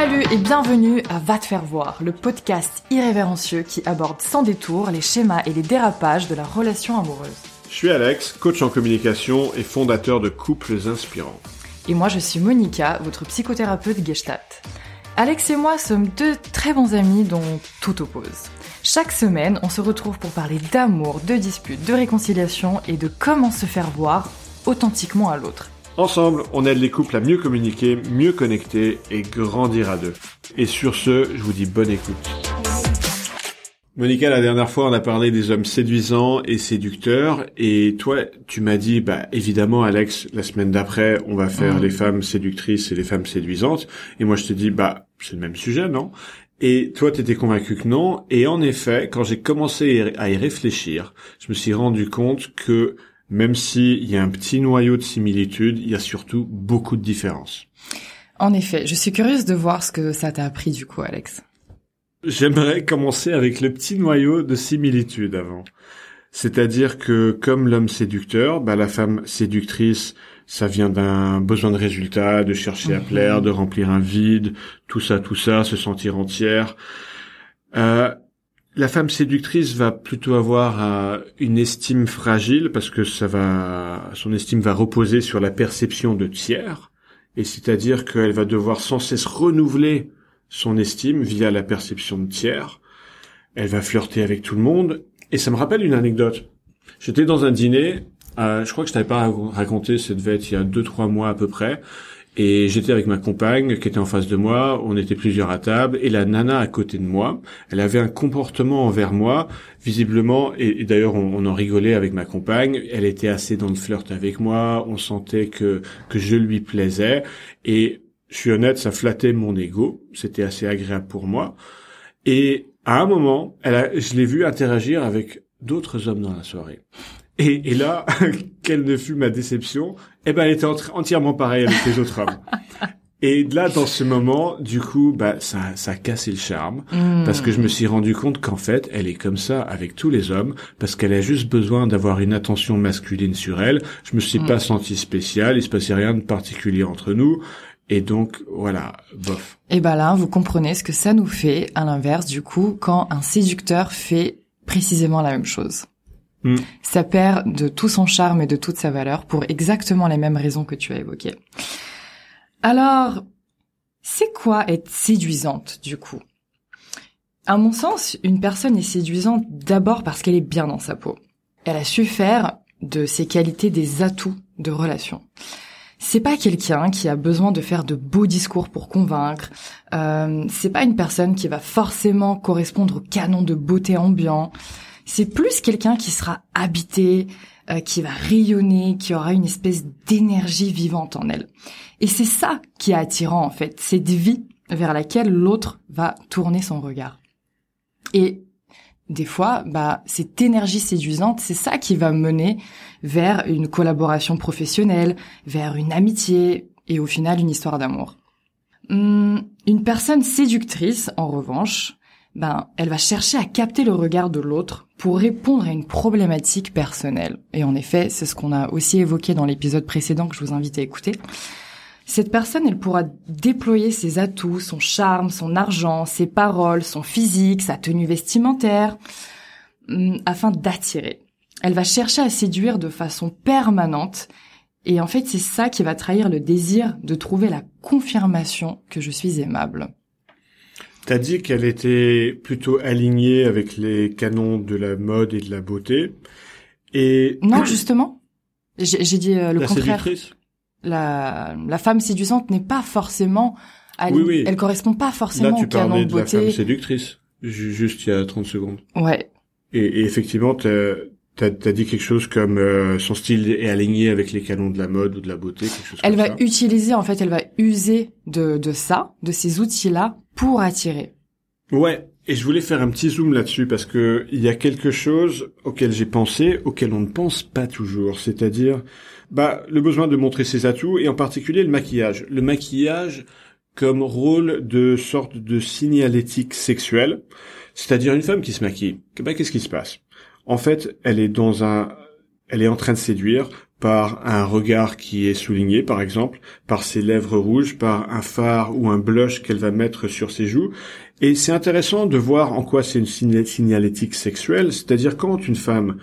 Salut et bienvenue à Va te faire voir, le podcast irrévérencieux qui aborde sans détour les schémas et les dérapages de la relation amoureuse. Je suis Alex, coach en communication et fondateur de Couples Inspirants. Et moi je suis Monica, votre psychothérapeute Gestalt. Alex et moi sommes deux très bons amis dont tout oppose. Chaque semaine, on se retrouve pour parler d'amour, de disputes, de réconciliation et de comment se faire voir authentiquement à l'autre. Ensemble, on aide les couples à mieux communiquer, mieux connecter et grandir à deux. Et sur ce, je vous dis bonne écoute. Monica, la dernière fois, on a parlé des hommes séduisants et séducteurs, et toi, tu m'as dit, bah évidemment, Alex, la semaine d'après, on va faire les femmes séductrices et les femmes séduisantes, et moi je te dis, bah c'est le même sujet, non? Et toi, t'étais convaincu que non, et en effet, quand j'ai commencé à y réfléchir, je me suis rendu compte que même s'il y a un petit noyau de similitude, il y a surtout beaucoup de différences. En effet, je suis curieuse de voir ce que ça t'a appris du coup, Alex. J'aimerais commencer avec le petit noyau de similitude avant. C'est-à-dire que comme l'homme séducteur, bah, la femme séductrice, ça vient d'un besoin de résultat, de chercher à plaire, de remplir un vide, tout ça, tout ça, se sentir entière. Euh, la femme séductrice va plutôt avoir euh, une estime fragile parce que ça va, son estime va reposer sur la perception de tiers, et c'est-à-dire qu'elle va devoir sans cesse renouveler son estime via la perception de tiers. Elle va flirter avec tout le monde, et ça me rappelle une anecdote. J'étais dans un dîner, euh, je crois que je t'avais pas raconté, ça devait être il y a deux trois mois à peu près, et j'étais avec ma compagne qui était en face de moi, on était plusieurs à table, et la nana à côté de moi, elle avait un comportement envers moi, visiblement, et, d'ailleurs on, en rigolait avec ma compagne, elle était assez dans le flirt avec moi, on sentait que, que je lui plaisais, et je suis honnête, ça flattait mon ego, c'était assez agréable pour moi, et à un moment, elle je l'ai vu interagir avec d'autres hommes dans la soirée. Et là, quelle ne fut ma déception? Eh ben, elle était entièrement pareille avec les autres hommes. Et là, dans ce moment, du coup, bah, ça, ça a cassé le charme, Hmm. parce que je me suis rendu compte qu'en fait, elle est comme ça avec tous les hommes, parce qu'elle a juste besoin d'avoir une attention masculine sur elle. Je me suis pas senti spécial, il se passait rien de particulier entre nous, et donc, voilà, bof. Et ben là, vous comprenez ce que ça nous fait, à l'inverse, du coup, quand un séducteur fait précisément la même chose. Hmm. Ça perd de tout son charme et de toute sa valeur pour exactement les mêmes raisons que tu as évoquées. Alors, c'est quoi être séduisante, du coup? À mon sens, une personne est séduisante d'abord parce qu'elle est bien dans sa peau. Elle a su faire de ses qualités des atouts de relation. C'est pas quelqu'un qui a besoin de faire de beaux discours pour convaincre. Euh, c'est pas une personne qui va forcément correspondre au canon de beauté ambiant. C'est plus quelqu'un qui sera habité, euh, qui va rayonner, qui aura une espèce d'énergie vivante en elle. Et c'est ça qui est attirant en fait, cette vie vers laquelle l'autre va tourner son regard. Et des fois, bah, cette énergie séduisante, c'est ça qui va mener vers une collaboration professionnelle, vers une amitié et au final une histoire d'amour. Hum, une personne séductrice, en revanche, ben, elle va chercher à capter le regard de l'autre pour répondre à une problématique personnelle. Et en effet, c'est ce qu'on a aussi évoqué dans l'épisode précédent que je vous invite à écouter. Cette personne, elle pourra déployer ses atouts, son charme, son argent, ses paroles, son physique, sa tenue vestimentaire, hum, afin d'attirer. Elle va chercher à séduire de façon permanente, et en fait, c'est ça qui va trahir le désir de trouver la confirmation que je suis aimable. T'as dit qu'elle était plutôt alignée avec les canons de la mode et de la beauté. Et Non, justement, j'ai dit euh, le la contraire. séductrice La, la femme séduisante n'est pas forcément, ali- Oui, oui. elle correspond pas forcément Là, tu au canon parlais de de la femme séductrice, ju- juste il y a 30 secondes. Ouais, Et, et effectivement, t'as as, dit quelque chose comme euh, son style est aligné avec les canons de la mode ou de la beauté, quelque chose elle comme va ça. utiliser en fait, elle va user de de ça, de ces outils-là pour attirer. Ouais, et je voulais faire un petit zoom là-dessus parce que il y a quelque chose auquel j'ai pensé, auquel on ne pense pas toujours, c'est-à-dire bah le besoin de montrer ses atouts et en particulier le maquillage. Le maquillage comme rôle de sorte de signalétique sexuelle, c'est-à-dire une femme qui se maquille. Bah, qu'est-ce qui se passe? En fait, elle est dans un elle est en train de séduire par un regard qui est souligné, par exemple, par ses lèvres rouges, par un phare ou un blush qu'elle va mettre sur ses joues. Et c'est intéressant de voir en quoi c'est une signalétique sexuelle, c'est-à-dire quand une femme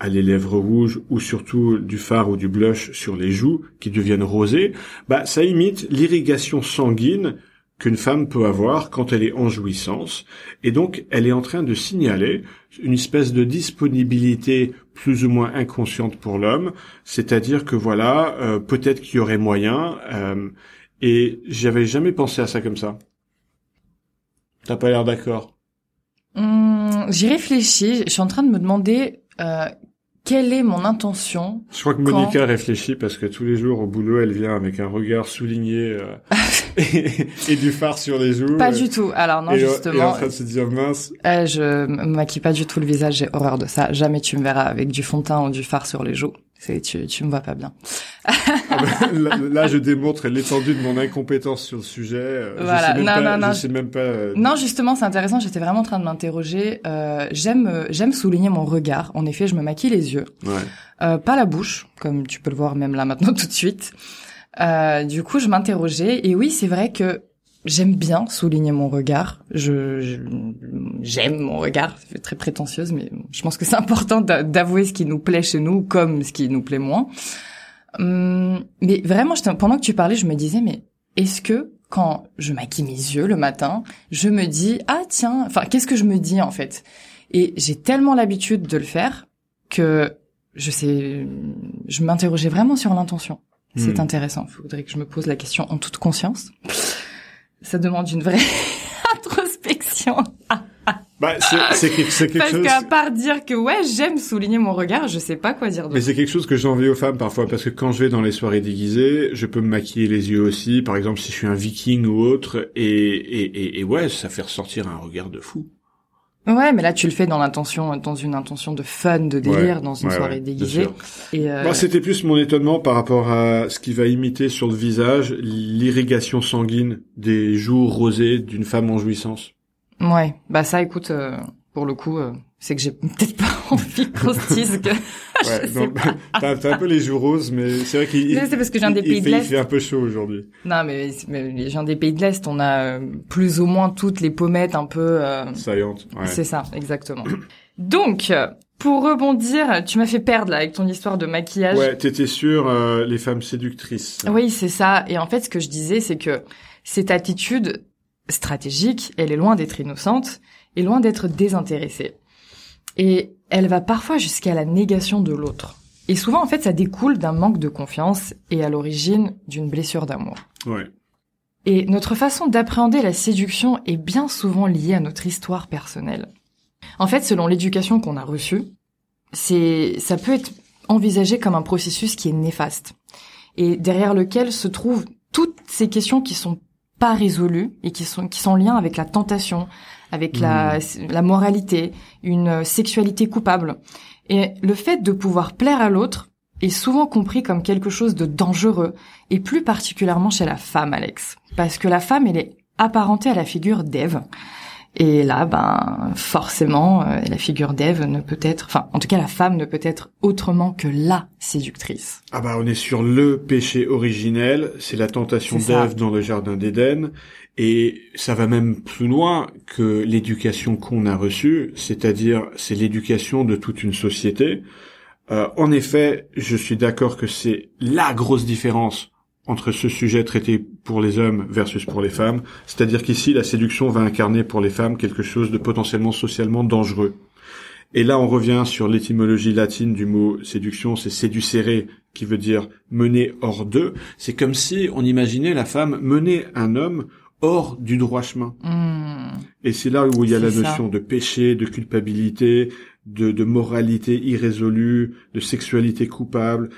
a les lèvres rouges ou surtout du phare ou du blush sur les joues qui deviennent rosées, bah ça imite l'irrigation sanguine qu'une femme peut avoir quand elle est en jouissance. Et donc, elle est en train de signaler une espèce de disponibilité plus ou moins inconsciente pour l'homme. C'est-à-dire que voilà, euh, peut-être qu'il y aurait moyen. Euh, et j'avais jamais pensé à ça comme ça. T'as pas l'air d'accord? Hum, J'y réfléchis. Je suis en train de me demander euh, quelle est mon intention Je crois que Monica réfléchit parce que tous les jours au boulot, elle vient avec un regard souligné euh, et, du phare sur les joues. Pas du tout. Alors non, justement. Et en train de se dire mince. Euh, je maquille pas du tout le visage. J'ai horreur de ça. Jamais tu me verras avec du fond de teint ou du phare sur les joues. C'est tu tu me vois pas bien. là, je démontre l'étendue de mon incompétence sur le sujet. Euh, voilà. Je sais non, pas, non, non, je sais même pas. Euh, non, justement, c'est intéressant. J'étais vraiment en train de m'interroger. Euh, j'aime j'aime souligner mon regard. En effet, je me maquille les yeux, ouais. euh, pas la bouche, comme tu peux le voir même là maintenant tout de suite. Euh, du coup, je m'interrogeais et oui, c'est vrai que j'aime bien souligner mon regard. Je j'aime mon regard. C'est très prétentieuse, mais je pense que c'est important d'avouer ce qui nous plaît chez nous comme ce qui nous plaît moins. Hum, mais vraiment, pendant que tu parlais, je me disais, mais est-ce que quand je maquille mes yeux le matin, je me dis ah tiens, enfin qu'est-ce que je me dis en fait? Et j'ai tellement l'habitude de le faire que je sais, je m'interrogeais vraiment sur l'intention. C'est hmm. intéressant. Il faudrait que je me pose la question en toute conscience. Ça demande une vraie introspection. Bah, c'est quelque, quelque Parce chose. qu'à part dire que ouais, j'aime souligner mon regard, je sais pas quoi dire d'autre. Mais c'est quelque chose que j'envie aux femmes parfois, parce que quand je vais dans les soirées déguisées, je peux me maquiller les yeux aussi, par exemple si je suis un viking ou autre, et, et, et, et ouais, ça fait ressortir un regard de fou. Ouais, mais là tu le fais dans l'intention, dans une intention de fun, de délire, dans une soirée déguisée. Et euh... c'était plus mon étonnement par rapport à ce qui va imiter sur le visage l'irrigation sanguine des joues rosées d'une femme en jouissance. Ouais, bah ça, écoute, euh, pour le coup, euh, c'est que j'ai peut-être pas envie qu'on se dise que. ouais, donc t'as un peu les joues roses, mais c'est vrai qu'il. C'est parce que j'ai un des pays de l'Est. Il fait un peu chaud aujourd'hui. Non, mais, mais j'ai un des pays de l'Est. On a euh, plus ou moins toutes les pommettes un peu. Euh... Saillantes. Ouais. C'est ça, exactement. donc. Pour rebondir, tu m'as fait perdre là avec ton histoire de maquillage. Ouais, t'étais sur euh, les femmes séductrices. Oui, c'est ça. Et en fait, ce que je disais, c'est que cette attitude stratégique, elle est loin d'être innocente et loin d'être désintéressée. Et elle va parfois jusqu'à la négation de l'autre. Et souvent, en fait, ça découle d'un manque de confiance et à l'origine d'une blessure d'amour. Ouais. Et notre façon d'appréhender la séduction est bien souvent liée à notre histoire personnelle. En fait, selon l'éducation qu'on a reçue, c'est, ça peut être envisagé comme un processus qui est néfaste et derrière lequel se trouvent toutes ces questions qui sont pas résolues et qui sont qui sont en lien avec la tentation, avec la, mmh. la moralité, une sexualité coupable. Et le fait de pouvoir plaire à l'autre est souvent compris comme quelque chose de dangereux, et plus particulièrement chez la femme, Alex. Parce que la femme, elle est apparentée à la figure d'Ève. Et là, ben, forcément, euh, la figure d'Ève ne peut être, enfin, en tout cas, la femme ne peut être autrement que la séductrice. Ah bah, on est sur le péché originel, c'est la tentation d'Ève dans le jardin d'Éden, et ça va même plus loin que l'éducation qu'on a reçue, c'est-à-dire c'est l'éducation de toute une société. Euh, en effet, je suis d'accord que c'est la grosse différence entre ce sujet traité pour les hommes versus pour les femmes, c'est-à-dire qu'ici la séduction va incarner pour les femmes quelque chose de potentiellement socialement dangereux. Et là, on revient sur l'étymologie latine du mot séduction, c'est séducere, qui veut dire mener hors d'eux. C'est comme si on imaginait la femme mener un homme hors du droit chemin. Mmh. Et c'est là où il y a la notion de péché, de culpabilité, de, de, moralité irrésolue, de sexualité coupable.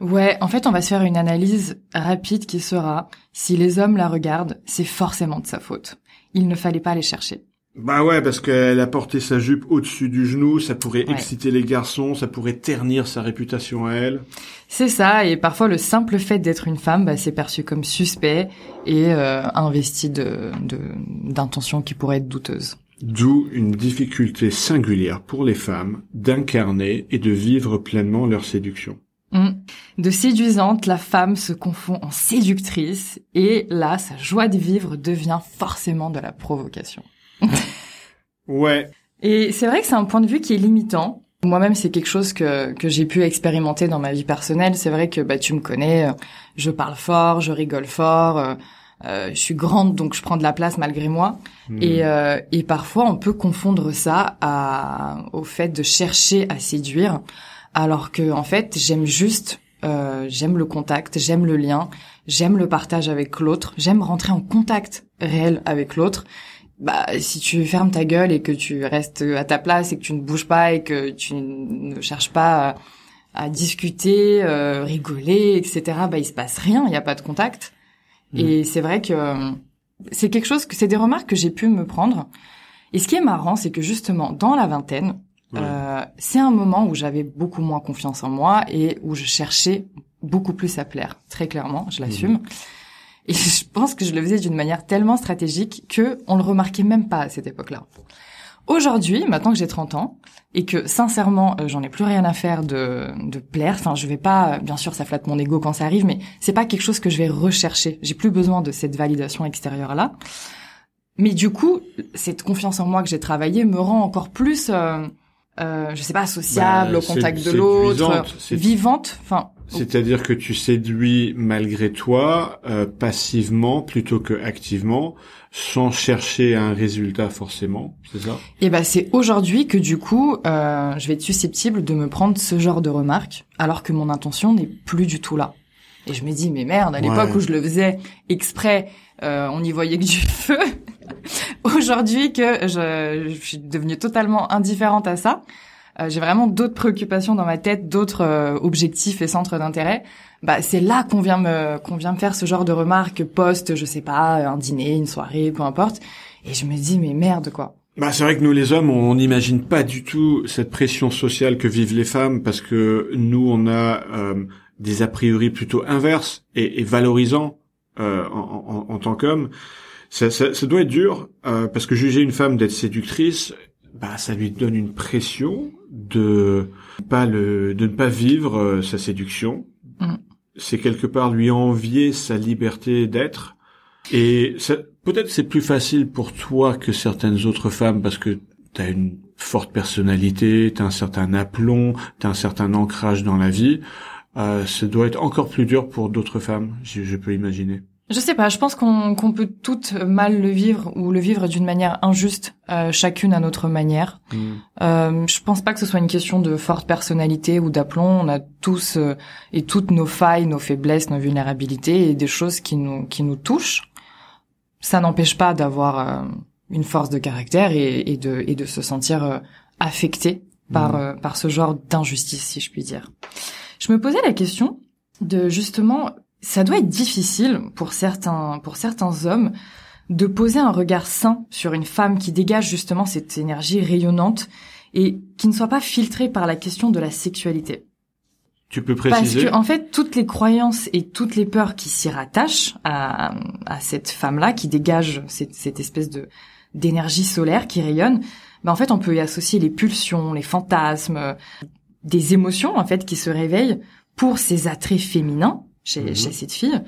Ouais, en fait, on va se faire une analyse rapide qui sera, si les hommes la regardent, c'est forcément de sa faute. Il ne fallait pas les chercher. Bah ouais, parce qu'elle a porté sa jupe au-dessus du genou, ça pourrait exciter les garçons, ça pourrait ternir sa réputation à elle. C'est ça, et parfois le simple fait d'être une femme, bah, c'est perçu comme suspect et euh, investi de d'intentions qui pourraient être douteuses. D'où une difficulté singulière pour les femmes d'incarner et de vivre pleinement leur séduction. Mm. De séduisante, la femme se confond en séductrice et là, sa joie de vivre devient forcément de la provocation. ouais. Et c'est vrai que c'est un point de vue qui est limitant. Moi-même, c'est quelque chose que, que j'ai pu expérimenter dans ma vie personnelle. C'est vrai que bah, tu me connais, je parle fort, je rigole fort, euh, euh, je suis grande donc je prends de la place malgré moi. Hmm. Et, euh, et parfois, on peut confondre ça à, au fait de chercher à séduire, alors que en fait, j'aime juste, euh, j'aime le contact, j'aime le lien, j'aime le partage avec l'autre, j'aime rentrer en contact réel avec l'autre bah si tu fermes ta gueule et que tu restes à ta place et que tu ne bouges pas et que tu ne cherches pas à, à discuter, euh, rigoler, etc. Bah il se passe rien, il n'y a pas de contact. Mm. Et c'est vrai que euh, c'est quelque chose que c'est des remarques que j'ai pu me prendre. Et ce qui est marrant, c'est que justement dans la vingtaine, Ouais. euh, c'est un moment où j'avais beaucoup moins confiance en moi et où je cherchais beaucoup plus à plaire. Très clairement, je l'assume. Et je pense que je le faisais d'une manière tellement stratégique que on le remarquait même pas à cette époque-là. Aujourd'hui, maintenant que j'ai 30 ans et que sincèrement, euh, j'en ai plus rien à faire de de plaire, enfin, je vais pas bien sûr ça flatte mon ego quand ça arrive mais c'est pas quelque chose que je vais rechercher. J'ai plus besoin de cette validation extérieure là. Mais du coup, cette confiance en moi que j'ai travaillée me rend encore plus euh, euh, je sais pas sociable Bah, au contact de l'autre, vivante, enfin C'est-à-dire que tu séduis malgré toi, euh, passivement plutôt que activement, sans chercher un résultat forcément, c'est ça? Et ben c'est aujourd'hui que du coup, euh, je vais être susceptible de me prendre ce genre de remarques, alors que mon intention n'est plus du tout là. Et je me dis mais merde, à l'époque Ouais. où je le faisais exprès, euh, on n'y voyait que du feu. aujourd'hui que je, je suis devenue totalement indifférente à ça, j'ai vraiment d'autres préoccupations dans ma tête, d'autres euh, objectifs et centres d'intérêt. Bah c'est là qu'on vient me qu'on vient me faire ce genre de remarques post, je sais pas, un dîner, une soirée, peu importe. Et je me dis mais merde quoi. Bah, c'est vrai que nous les hommes, on n'imagine pas du tout cette pression sociale que vivent les femmes parce que nous, on a euh, des a priori plutôt inverses et, et valorisants euh, en, en- en tant qu'homme. Ça, ça, ça doit être dur euh, parce que juger une femme d'être séductrice, bah, ça lui donne une pression de pas le, de ne pas vivre euh, sa séduction. Mm. C'est quelque part lui envier sa liberté d'être. Et peut-être c'est plus facile pour toi que certaines autres femmes parce que t'as une forte personnalité, t'as un certain aplomb, t'as un certain ancrage dans la vie. Euh, ça doit être encore plus dur pour d'autres femmes, je, je peux imaginer. Je sais pas, je pense qu'on qu'on peut toutes mal le vivre ou le vivre d'une manière injuste, euh, chacune à notre manière. Euh, je pense pas que ce soit une question de forte personnalité ou d'aplomb. On a tous euh, et toutes nos failles, nos faiblesses, nos vulnérabilités et des choses qui nous qui nous touchent. Ça n'empêche pas d'avoir euh, une force de caractère et, et de et de se sentir euh, affecté par Mhm. euh, par ce genre d'injustice, si je puis dire. Je me posais la question de justement, ça doit être difficile pour certains pour certains hommes de poser un regard sain sur une femme qui dégage justement cette énergie rayonnante et qui ne soit pas filtrée par la question de la sexualité. Tu peux Parce préciser que en fait, toutes les croyances et toutes les peurs qui s'y rattachent à, à cette femme-là, qui dégage cette, cette espèce de d'énergie solaire qui rayonne, ben en fait, on peut y associer les pulsions, les fantasmes, des émotions en fait qui se réveillent pour ces attraits féminins chez, Mhm. chez cette fille,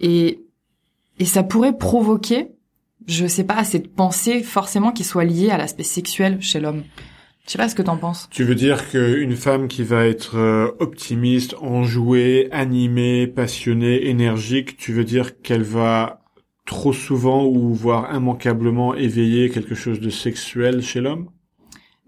et et ça pourrait provoquer, je sais pas, cette pensée forcément qui soit liée à l'aspect sexuel chez l'homme. Je sais pas ce que t'en penses. Tu veux dire qu'une femme qui va être euh, optimiste, enjouée, animée, passionnée, énergique, tu veux dire qu'elle va trop souvent ou voire immanquablement éveiller quelque chose de sexuel chez l'homme?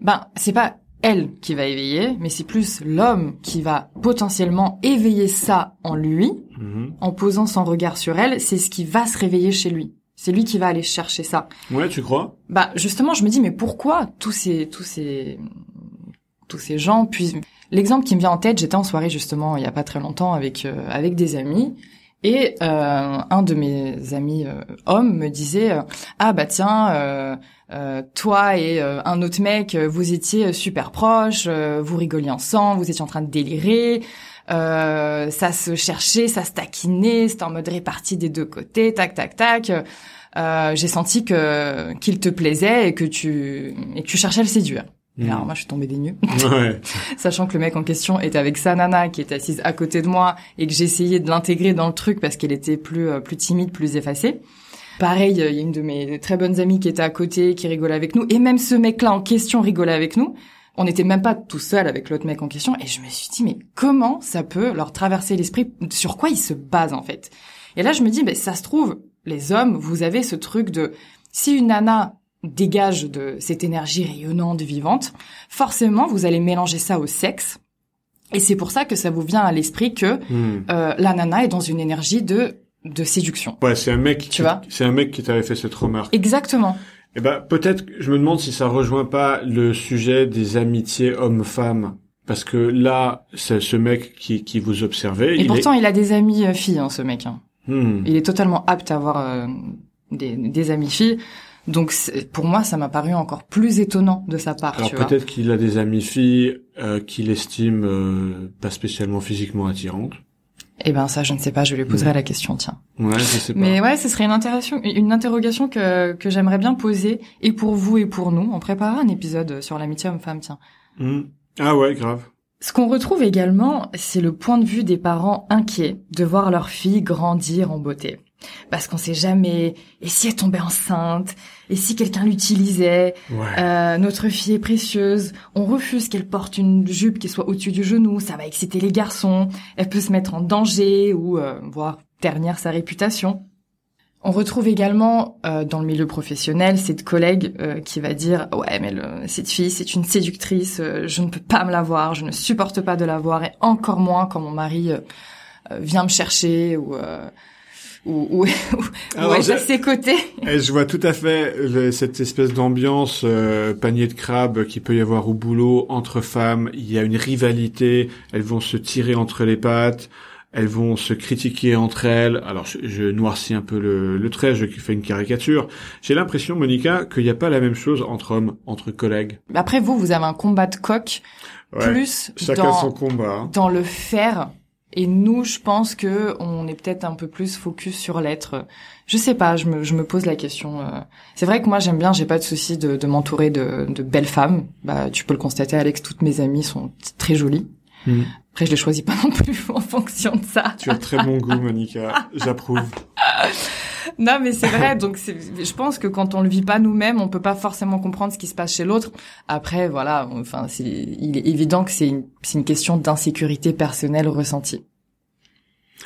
Ben, c'est pas elle qui va éveiller, mais c'est plus l'homme qui va potentiellement éveiller ça en lui, Mhm. en posant son regard sur elle, c'est ce qui va se réveiller chez lui. C'est lui qui va aller chercher ça. Ouais, tu crois? Bah, justement, je me dis, mais pourquoi tous ces, tous ces, tous ces gens puis L'exemple qui me vient en tête, j'étais en soirée justement il y a pas très longtemps avec euh, avec des amis et euh, un de mes amis euh, hommes me disait euh, ah bah tiens toi et un autre mec vous étiez super proches, vous rigoliez ensemble, vous étiez en train de délirer, ça se cherchait, ça se taquinait, c'était en mode réparti des deux côtés, tac tac tac. J'ai senti que qu'il te plaisait et que tu et que tu cherchais à le séduire. Et Mm. alors moi, je suis tombée des nues, Ouais. sachant que le mec en question était avec sa nana qui était assise à côté de moi et que j'essayais de l'intégrer dans le truc parce qu'elle était plus euh, plus timide, plus effacée. Pareil, euh, il y a une de mes très bonnes amies qui était à côté, qui rigolait avec nous, et même ce mec-là en question rigolait avec nous. On n'était même pas tout seul avec l'autre mec en question, et je me suis dit, mais comment ça peut leur traverser l'esprit? Sur quoi ils se basent en fait? Et là, je me dis, ben ça se trouve, les hommes, vous avez ce truc de si une nana dégage de cette énergie rayonnante, vivante, forcément, vous allez mélanger ça au sexe. Et c'est pour ça que ça vous vient à l'esprit que Hmm. euh, la nana est dans une énergie de de séduction. Ouais, c'est un mec. Tu qui- vois C'est un mec qui t'avait fait cette remarque. Exactement. Eh ben, peut-être, je me demande si ça rejoint pas le sujet des amitiés hommes-femmes. Parce que là, c'est ce mec qui, qui vous observait. Et il pourtant, il a des amis euh, filles, hein, ce mec. hein. Hmm. Il est totalement apte à avoir euh, des, des amis filles. Donc, pour moi, ça m'a paru encore plus étonnant de sa part. Alors peut-être qu'il a des amies filles euh, qu'il estime euh, pas spécialement physiquement attirantes. Eh ben, ça, je ne sais pas. Je lui poserai la question. Tiens. Ouais, je sais pas. Mais ouais, ce serait une interrogation, une interrogation que que j'aimerais bien poser, et pour vous et pour nous. On préparera un épisode sur l'amitié homme-femme. Tiens. Hmm. Ah ouais, grave. Ce qu'on retrouve également, c'est le point de vue des parents inquiets de voir leur fille grandir en beauté. Parce qu'on sait jamais, et si elle tombait enceinte, et si quelqu'un l'utilisait, Ouais. euh, notre fille est précieuse, on refuse qu'elle porte une jupe qui soit au-dessus du genou, ça va exciter les garçons, elle peut se mettre en danger ou euh, voire ternir sa réputation. On retrouve également euh, dans le milieu professionnel cette collègue euh, qui va dire ouais mais le- cette fille c'est une séductrice, euh, je ne peux pas me la voir, je ne supporte pas de la voir et encore moins quand mon mari euh, euh, vient me chercher ou euh, ou, ou, ou- Alors, ou est je- à ses côtés. Eh, je vois tout à fait cette espèce d'ambiance euh, panier de crabe qui peut y avoir au boulot entre femmes. Il y a une rivalité. Elles vont se tirer entre les pattes. Elles vont se critiquer entre elles. Alors, je, je noircis un peu le, le trait. Je fais une caricature. J'ai l'impression, Monica, qu'il n'y a pas la même chose entre hommes, entre collègues. Après vous, vous avez un combat de coq Ouais. plus Chacun dans son combat. hein. dans le faire. Et nous, je pense que on est peut-être un peu plus focus sur l'être. Je sais pas, je me, je me pose la question. euh. C'est vrai que moi, j'aime bien, j'ai pas de souci de, de m'entourer de, de belles femmes. Bah, tu peux le constater, Alex, toutes mes amies sont très jolies. Hmm. Après, je les choisis pas non plus en fonction de ça. Tu as très bon goût, Monica. J'approuve. Non, mais c'est vrai. Donc, je pense que quand on le vit pas nous-mêmes, on peut pas forcément comprendre ce qui se passe chez l'autre. Après, voilà. Enfin, c'est, il est évident que c'est une, une question d'insécurité personnelle ressentie.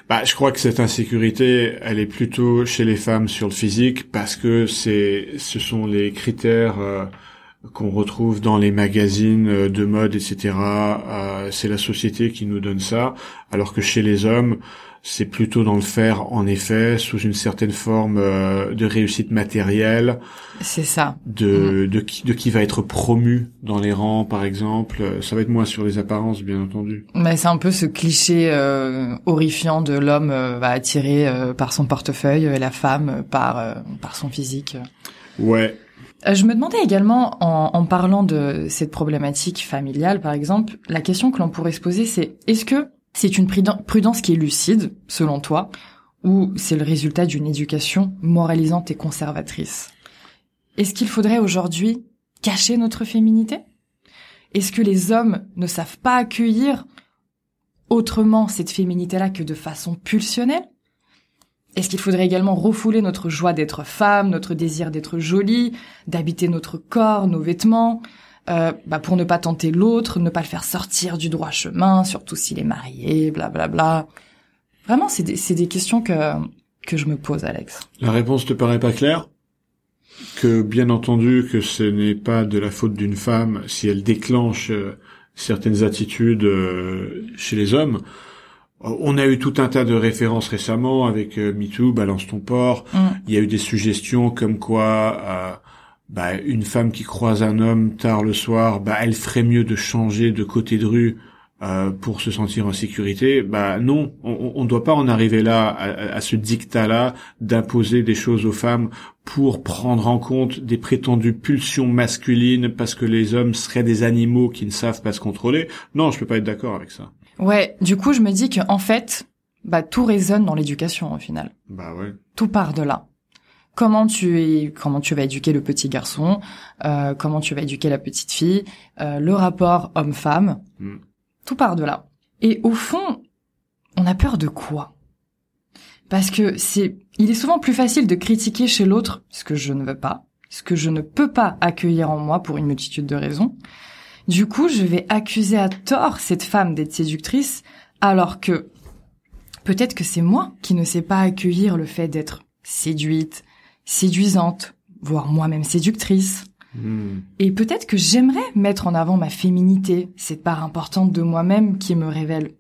Bah, je crois que cette insécurité, elle est plutôt chez les femmes sur le physique parce que c'est, ce sont les critères euh, qu'on retrouve dans les magazines euh, de mode, etc. Euh, c'est la société qui nous donne ça, alors que chez les hommes, c'est plutôt dans le faire, en effet, sous une certaine forme euh, de réussite matérielle, C'est ça. de, de, qui, de qui va être promu dans les rangs, par exemple. Ça va être moins sur les apparences, bien entendu. Mais c'est un peu ce cliché euh, horrifiant de l'homme euh, va attirer euh, par son portefeuille et la femme euh, par euh, par son physique. Ouais, Euh, je me demandais également, en, en parlant de cette problématique familiale, par exemple, la question que l'on pourrait se poser, c'est est-ce que c'est une pruden- prudence qui est lucide, selon toi, ou c'est le résultat d'une éducation moralisante et conservatrice? Est-ce qu'il faudrait aujourd'hui cacher notre féminité? Est-ce que les hommes ne savent pas accueillir autrement cette féminité-là que de façon pulsionnelle? Est-ce qu'il faudrait également refouler notre joie d'être femme, notre désir d'être jolie, d'habiter notre corps, nos vêtements, euh, bah pour ne pas tenter l'autre, ne pas le faire sortir du droit chemin, surtout s'il est marié, blablabla. Bla bla. Vraiment, c'est des, c'est des questions que, que je me pose, Alex. La réponse te paraît pas claire? Que bien entendu que ce n'est pas de la faute d'une femme si elle déclenche euh, certaines attitudes euh, chez les hommes. Euh, On a eu tout un tas de références récemment avec MeToo, Balance ton port. Mm. Il y a eu des suggestions comme quoi euh, bah, une femme qui croise un homme tard le soir, bah, elle ferait mieux de changer de côté de rue euh, pour se sentir en sécurité. Bah non, on ne doit pas en arriver là, à, à ce dictat-là, d'imposer des choses aux femmes pour prendre en compte des prétendues pulsions masculines parce que les hommes seraient des animaux qui ne savent pas se contrôler. Non, je peux pas être d'accord avec ça. Ouais, du coup, je me dis que en fait, bah tout résonne dans l'éducation au final. Bah ouais. Tout part de là. Comment tu es, comment tu vas éduquer le petit garçon, euh, comment tu vas éduquer la petite fille, euh, le rapport homme-femme, Mm. tout part de là. Et au fond, on a peur de quoi? Parce que c'est, il est souvent plus facile de critiquer chez l'autre ce que je ne veux pas, ce que je ne peux pas accueillir en moi pour une multitude de raisons. Du coup, je vais accuser à tort cette femme d'être séductrice, alors que peut-être que c'est moi qui ne sais pas accueillir le fait d'être séduite, séduisante, voire moi-même séductrice. Et peut-être que j'aimerais mettre en avant ma féminité, cette part importante de moi-même qui me révèle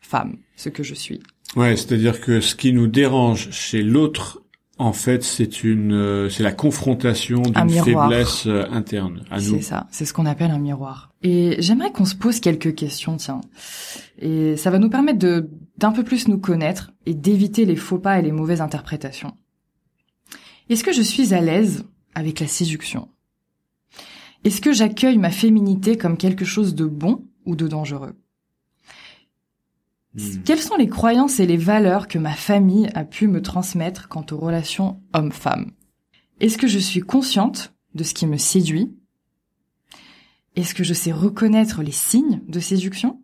femme, ce que je suis. Ouais, c'est-à-dire que ce qui nous dérange chez l'autre, en fait, c'est une, euh, c'est la confrontation Un d'une faiblesse euh, interne à nous. C'est ça, c'est ce qu'on appelle un miroir. Et j'aimerais qu'on se pose quelques questions, tiens. Et ça va nous permettre de d'un peu plus nous connaître et d'éviter les faux pas et les mauvaises interprétations. Est-ce que je suis à l'aise avec la séduction? Est-ce que j'accueille ma féminité comme quelque chose de bon ou de dangereux? Hmm. Quelles sont les croyances et les valeurs que ma famille a pu me transmettre quant aux relations homme-femme Est-ce que je suis consciente de ce qui me séduit? Est-ce que je sais reconnaître les signes de séduction?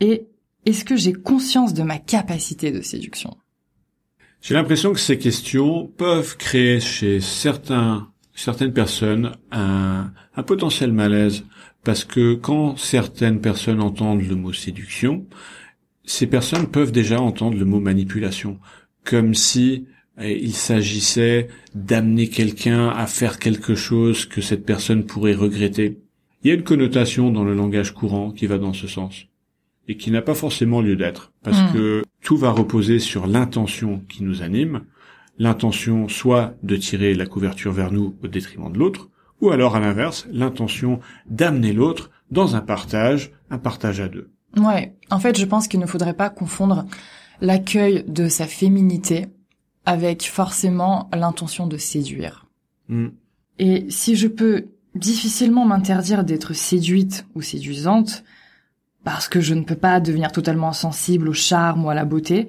Et est-ce que j'ai conscience de ma capacité de séduction? J'ai l'impression que ces questions peuvent créer chez certaines personnes un, un potentiel malaise parce que quand certaines personnes entendent le mot séduction, ces personnes peuvent déjà entendre le mot manipulation, comme si eh, il s'agissait d'amener quelqu'un à faire quelque chose que cette personne pourrait regretter. Il y a une connotation dans le langage courant qui va dans ce sens et qui n'a pas forcément lieu d'être parce Mm. que tout va reposer sur l'intention qui nous anime, l'intention soit de tirer la couverture vers nous au détriment de l'autre, ou alors à l'inverse, l'intention d'amener l'autre dans un partage, un partage à deux. Ouais, en fait, je pense qu'il ne faudrait pas confondre l'accueil de sa féminité avec forcément l'intention de séduire. Mm. Et si je peux difficilement m'interdire d'être séduite ou séduisante, parce que je ne peux pas devenir totalement sensible au charme ou à la beauté,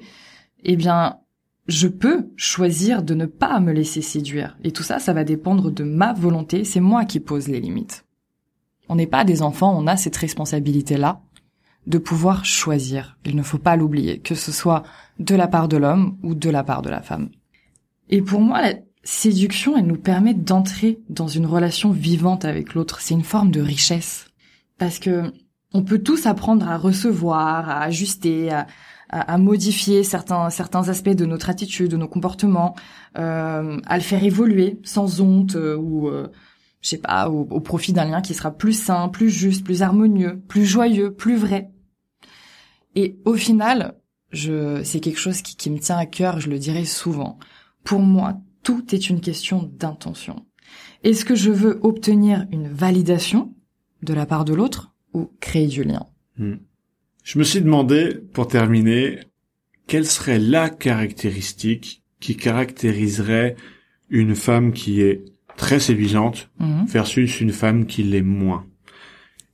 eh bien, je peux choisir de ne pas me laisser séduire. Et tout ça, ça va dépendre de ma volonté, c'est moi qui pose les limites. On n'est pas des enfants, on a cette responsabilité-là de pouvoir choisir. Il ne faut pas l'oublier, que ce soit de la part de l'homme ou de la part de la femme. Et pour moi, la séduction, elle nous permet d'entrer dans une relation vivante avec l'autre. C'est une forme de richesse. Parce que on peut tous apprendre à recevoir, à ajuster, à, modifier certains, certains aspects de notre attitude, de nos comportements, euh, à le faire évoluer sans honte euh, ou, euh, je sais pas, au, au profit d'un lien qui sera plus sain, plus juste, plus harmonieux, plus joyeux, plus vrai. Et au final, je, c'est quelque chose qui, qui me tient à cœur, je le dirai souvent. Pour moi, tout est une question d'intention. Est-ce que je veux obtenir une validation de la part de l'autre? Ou créer du lien Mm. Je me suis demandé, pour terminer, quelle serait la caractéristique qui caractériserait une femme qui est très séduisante Mhm. versus une femme qui l'est moins.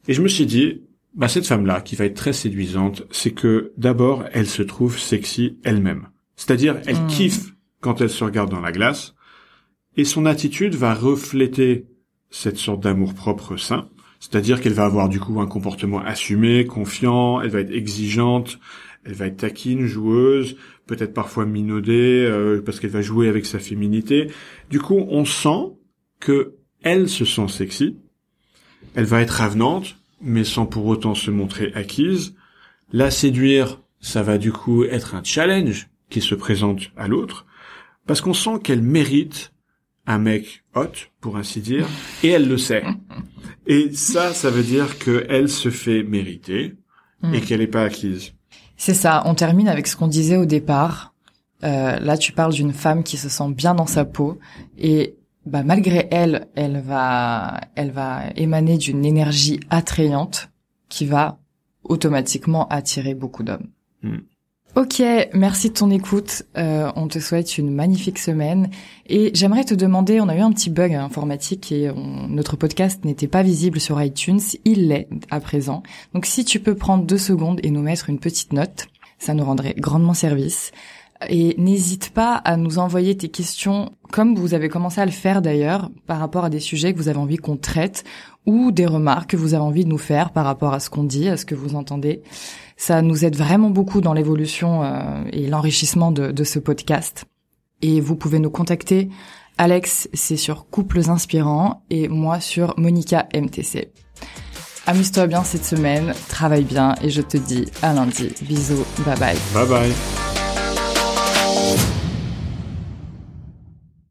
Et je me suis dit, bah cette femme-là, qui va être très séduisante, c'est que d'abord, elle se trouve sexy elle-même. C'est-à-dire, elle Mm. kiffe quand elle se regarde dans la glace, et son attitude va refléter cette sorte d'amour-propre sain. C'est-à-dire qu'elle va avoir du coup un comportement assumé, confiant, elle va être exigeante, elle va être taquine, joueuse, peut-être parfois minaudée, euh, parce qu'elle va jouer avec sa féminité. Du coup, on sent que elle se sent sexy, elle va être avenante, mais sans pour autant se montrer acquise. La séduire, ça va du coup être un challenge qui se présente à l'autre, parce qu'on sent qu'elle mérite un mec hot, pour ainsi dire, et elle le sait. Et ça, ça veut dire qu'elle se fait mériter et Mm. qu'elle n'est pas acquise. C'est ça, on termine avec ce qu'on disait au départ. Euh, là, tu parles d'une femme qui se sent bien dans sa peau et bah, malgré elle, elle va, elle va émaner d'une énergie attrayante qui va automatiquement attirer beaucoup d'hommes. Mm. Ok, merci de ton écoute. Euh, on te souhaite une magnifique semaine. Et j'aimerais te demander, on a eu un petit bug informatique et notre podcast n'était pas visible sur iTunes. Il l'est à présent. Donc si tu peux prendre deux secondes et nous mettre une petite note, ça nous rendrait grandement service. Et n'hésite pas à nous envoyer tes questions comme vous avez commencé à le faire d'ailleurs, par rapport à des sujets que vous avez envie qu'on traite ou des remarques que vous avez envie de nous faire par rapport à ce qu'on dit, à ce que vous entendez. Ça nous aide vraiment beaucoup dans l'évolution euh, et l'enrichissement de, de ce podcast. Et vous pouvez nous contacter. Alex, c'est sur Couples Inspirants et moi sur Monica MTC. Amuse-toi bien cette semaine, travaille bien et je te dis à lundi. Bisous, bye bye. Bye bye.